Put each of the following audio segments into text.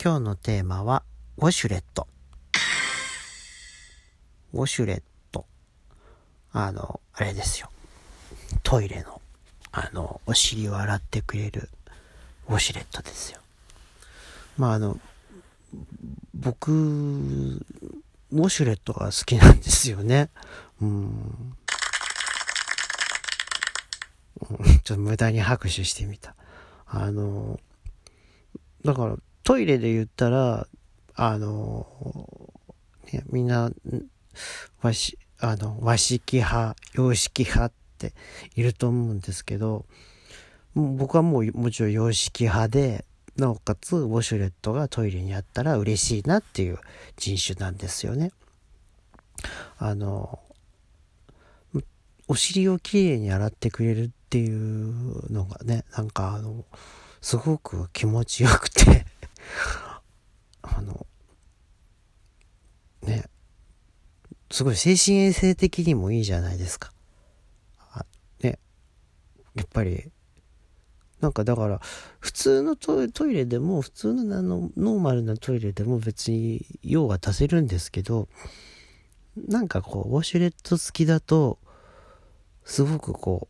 今日のテーマは、ウォシュレット。ウォシュレット。あの、あれですよ。トイレの、あの、お尻を洗ってくれるウォシュレットですよ。まあ、あの、僕、ウォシュレットが好きなんですよね。うん。ちょっと無駄に拍手してみた。あの、だから、トイレで言ったら、あの、ね、みんな、和し、あの、和式派、洋式派っていると思うんですけど、僕はもうもちろん洋式派で、なおかつウォシュレットがトイレにあったら嬉しいなっていう人種なんですよね。あの、お尻をきれいに洗ってくれるっていうのがね、なんかあの、すごく気持ちよくてあの、ね、すごい精神衛生的にもいいじゃないですか。ね、やっぱり、なんかだから、普通のトイレでも、普通のあの、ノーマルなトイレでも別に用は足せるんですけど、なんかこう、ウォシュレット好きだと、すごくこ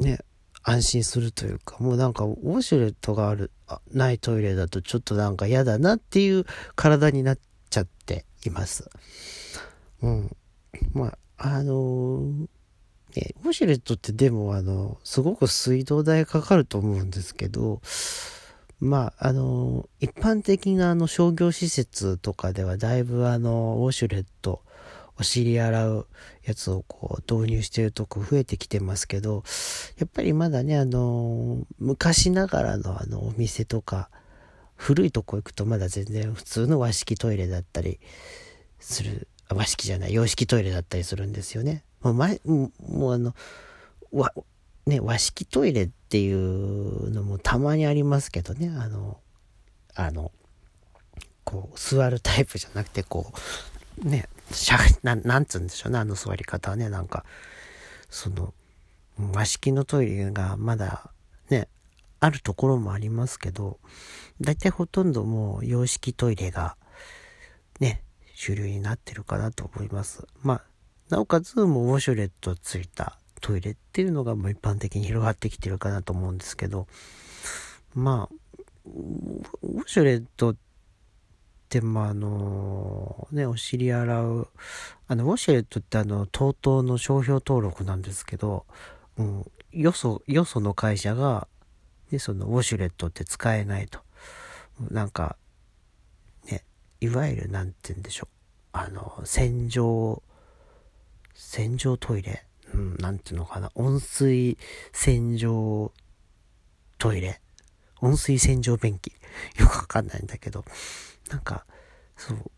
う、ね、安心するというか、もうなんかウォシュレットがある、あないトイレだとちょっとなんか嫌だなっていう体になっちゃっています。うん。まあ、あのー、ね、ウォシュレットってでもあの、すごく水道代かかると思うんですけど、まあ、あの、一般的なあの商業施設とかではだいぶあの、ウォシュレット、お尻洗うやつをこう導入してるとこ増えてきてますけど、やっぱりまだね、あの、昔ながらのあのお店とか、古いとこ行くとまだ全然普通の和式トイレだったりする、和式じゃない、洋式トイレだったりするんですよね。もう前、もうあの、わ、ね、和式トイレっていうのもたまにありますけどね、あの、あの、こう、座るタイプじゃなくて、こう、ね、しゃ、ななんつうんでしょうね、あの座り方はね、なんか、その、和式のトイレがまだね、あるところもありますけど、大体ほとんどもう洋式トイレがね、主流になってるかなと思います。まあ、なおかつもうウォシュレットついたトイレっていうのがもう一般的に広がってきてるかなと思うんですけど、まあ、ウォシュレットっでもあの、ね、お尻洗う、あの、ウォシュレットってあの、TOTO の商標登録なんですけど、うん、よそ、よその会社が、ね、そのウォシュレットって使えないと。なんか、ね、いわゆるなんて言うんでしょう。あの、洗浄、洗浄トイレうん、なんていうのかな。温水洗浄トイレ温水洗浄便器よくわかんないんだけど、なんか、そう、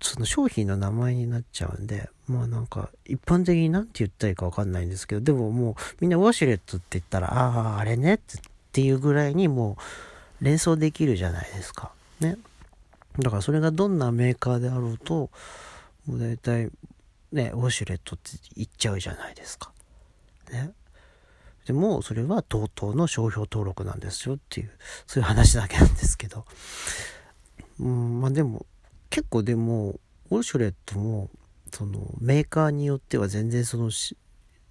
その商品の名前になっちゃうんで、まあなんか、一般的に何て言ったらいいかわかんないんですけど、でももう、みんなウォシュレットって言ったら、ああ、あれね？っていうぐらいにもう、連想できるじゃないですか。ね。だからそれがどんなメーカーであろうと、もう大体、ね、ウォシュレットって言っちゃうじゃないですか。ね。でも、それは TOTO の商標登録なんですよっていう、そういう話だけなんですけど。うん、まあでも、結構でも、ウォシュレットも、その、メーカーによっては全然その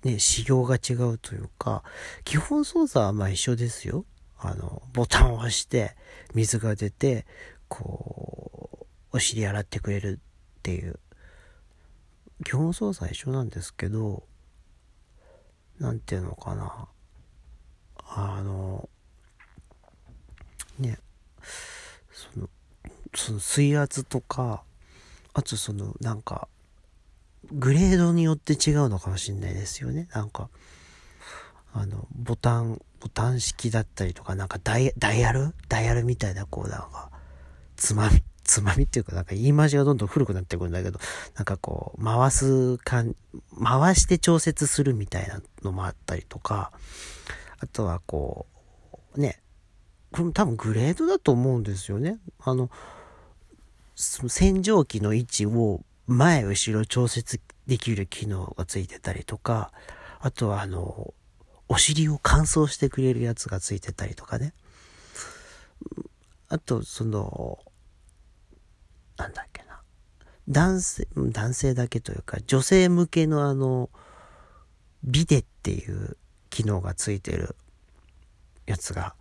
ね、仕様が違うというか、基本操作はまあ一緒ですよ。あの、ボタンを押して、水が出て、こう、お尻洗ってくれるっていう。基本操作は一緒なんですけど、なんていうのかな。あの、ね、その、その水圧とか、あとそのなんか、グレードによって違うのかもしれないですよね。なんか、あの、ボタン、ボタン式だったりとか、なんかダイヤル？ダイヤルみたいな、こう、なんか、つまみ、つまみっていうか、なんか言い回しがどんどん古くなってくるんだけど、なんかこう、回す感、回して調節するみたいなのもあったりとか、あとはこう、ね、これ多分グレードだと思うんですよね。あの、その洗浄機の位置を前後ろ調節できる機能がついてたりとか、あとはあの、お尻を乾燥してくれるやつがついてたりとかね。あと、その、なんだっけな。男性、男性だけというか、女性向けのあの、ビデっていう機能がついてるやつが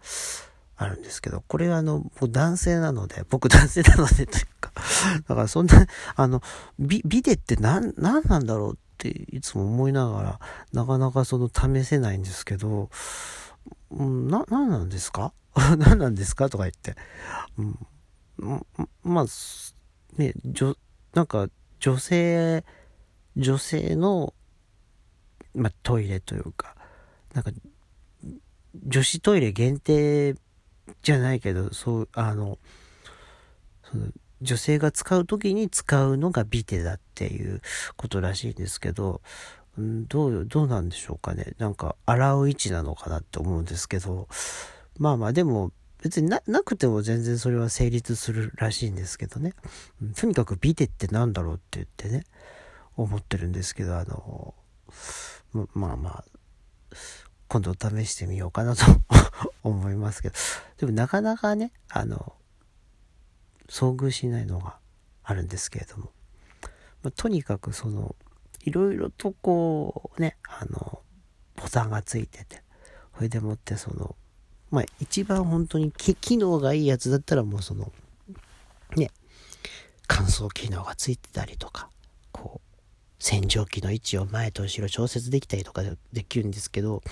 あるんですけど、これはあの、僕男性なので、僕男性なのでというか、だからそんな、あの、ビ、ビデって何、何なんだろうっていつも思いながら、なかなかその試せないんですけど、うん、な、何なんですか？何なんですかとか言って。うん、まあ、ね、女、なんか女性、女性の、まあ、トイレというか、なんか、女子トイレ限定じゃないけど、そう、あの、その女性が使う時に使うのがビテだっていうことらしいんですけど、どう、どうなんでしょうかね。なんか、洗う位置なのかなって思うんですけど、まあまあ、でも、別にな、くても全然それは成立するらしいんですけどね。とにかくビデって何だろうって言ってね、思ってるんですけど、あの、まあまあ、今度試してみようかなと 思いますけど、でもなかなかね、あの、遭遇しないのがあるんですけれども、まあ、とにかくその、いろいろとこうね、あの、ボタンがついてて、それでもってその、まあ一番本当に機能がいいやつだったらもうその、ね、乾燥機能がついてたりとか、こう、洗浄機の位置を前と後ろ調節できたりとかできるんですけど、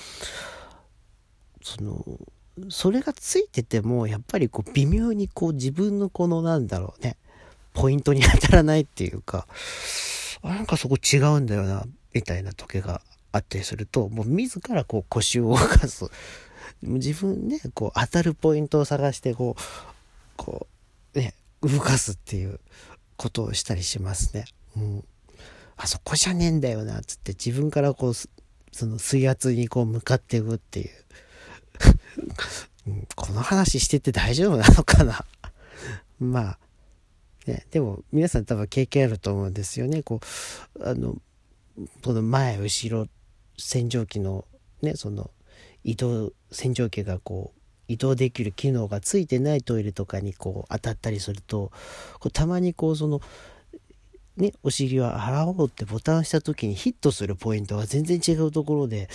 その、それがついてても、やっぱりこう微妙にこう自分のこのなんだろうね、ポイントに当たらないっていうか、なんかそこ違うんだよな、みたいな時があったりすると、もう自らこう腰を動かす。自分ね、こう当たるポイントを探して、こう、こう、ね、動かすっていうことをしたりしますね。うん。あそこじゃねえんだよなっ、つって自分からこう、その水圧にこう向かっていくっていう。この話してて大丈夫なのかな？まあ、ね、でも皆さん多分経験あると思うんですよね。こう、あの、この前、後ろ、洗浄機のね、その移動、洗浄機がこう、移動できる機能がついてないトイレとかにこう当たったりすると、こうたまにこうその、ね、お尻を洗おうってボタンを押した時にヒットするポイントが全然違うところで、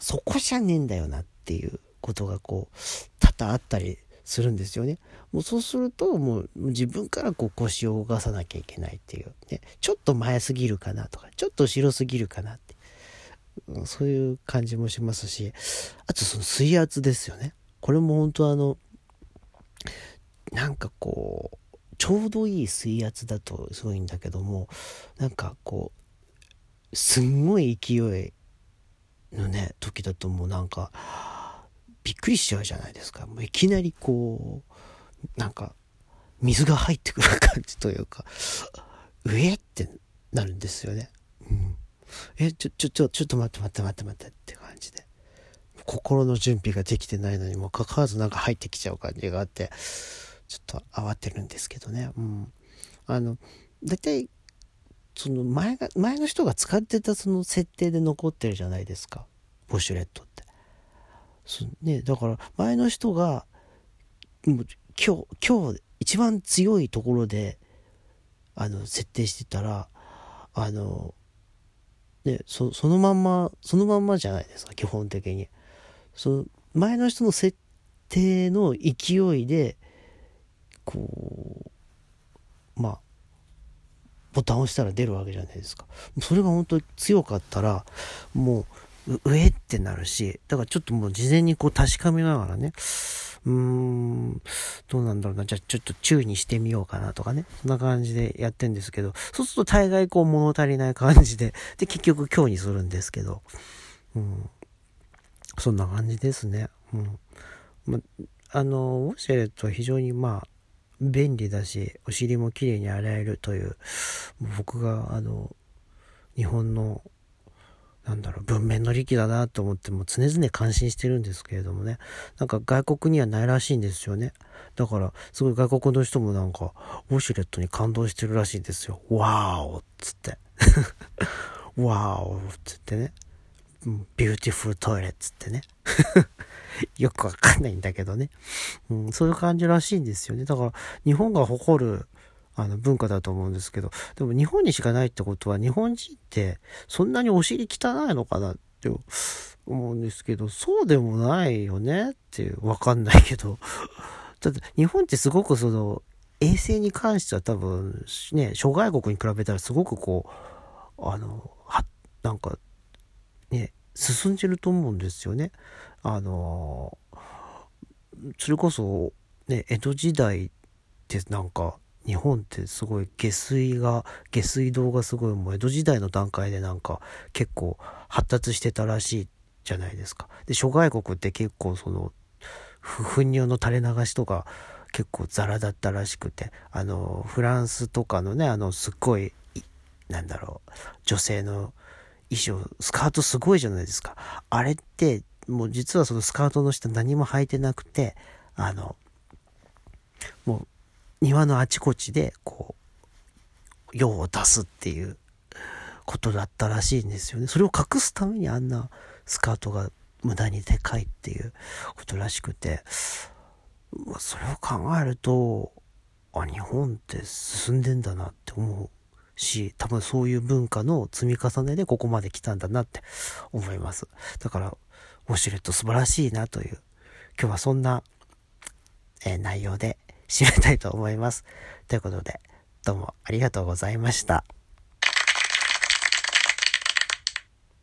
そこじゃねえんだよなっていうことがこう、多々あったりするんですよね。もうそうすると、もう自分からこう腰を動かさなきゃいけないっていう、ね、ちょっと前すぎるかなとか、ちょっと後ろすぎるかなって、そういう感じもしますし、あとその水圧ですよね。これも本当あの、なんかこう、ちょうどいい水圧だとすごいんだけども、なんかこう、すんごい勢いのね、時だともうなんか、びっくりしちゃうじゃないですか。もういきなりこう、なんか、水が入ってくる感じというか、上ってなるんですよね。うん。え、ちょ、ちょ、ちょ、ちょっと待って待って待って待ってって感じで。心の準備ができてないのにもかかわらずなんか入ってきちゃう感じがあって、ちょっと慌てるんですけどね。うん。あの、だいたい、その前が、前の人が使ってたその設定で残ってるじゃないですか。ウォシュレットって。ね、だから前の人が、もう今日、今日一番強いところで、あの、設定してたら、あの、ね、そそのまんま、そのまんまじゃないですか、基本的に。その前の人の設定の勢いで、こう、まあ、ボタンを押したら出るわけじゃないですか。それが本当に強かったら、もう、上ってなるし、だからちょっともう事前にこう確かめながらね、うーん、どうなんだろうな、じゃあちょっと注意にしてみようかなとかね、そんな感じでやってんですけど、そうすると大概こう物足りない感じで、で、結局今日にするんですけど、うん、そんな感じですね。うん。ま、あの、ウォシュレットは非常にまあ、便利だし、お尻も綺麗に洗えるという、僕があの、日本のなんだろう、文面の利器だなと思っても常々感心してるんですけれどもね。なんか外国にはないらしいんですよね。だから、すごい外国の人もなんか、ウォシュレットに感動してるらしいんですよ。ワーオっつって。ワーオっつってね。beautiful トイレっつってね。よくわかんないんだけどね。うん、そういう感じらしいんですよね。だから、日本が誇る、あの文化だと思うんですけど、でも日本にしかないってことは日本人ってそんなにお尻汚いのかなって思うんですけど、そうでもないよねっていう、わかんないけど。だって日本ってすごくその衛生に関しては多分ね、諸外国に比べたらすごくこう、あの、は、なんか、ね、進んでると思うんですよね。あの、それこそ、ね、江戸時代ってなんか、日本ってすごい下水が、下水道がすごいもう江戸時代の段階でなんか結構発達してたらしいじゃないですか。で、諸外国って結構その、糞尿の垂れ流しとか結構ザラだったらしくて、あの、フランスとかのね、あの、すっごい、なんだろう、女性の衣装、スカートすごいじゃないですか。あれって、もう実はそのスカートの下何も履いてなくて、あの、もう庭のあちこちで、こう、用を出すっていうことだったらしいんですよね。それを隠すためにあんなスカートが無駄にでかいっていうことらしくて、まあ、それを考えると、あ、日本って進んでんだなって思うし、多分そういう文化の積み重ねでここまで来たんだなって思います。だから、ウォシュレット素晴らしいなという、今日はそんな、えー、内容で締めたいと思います。ということで、どうもありがとうございました。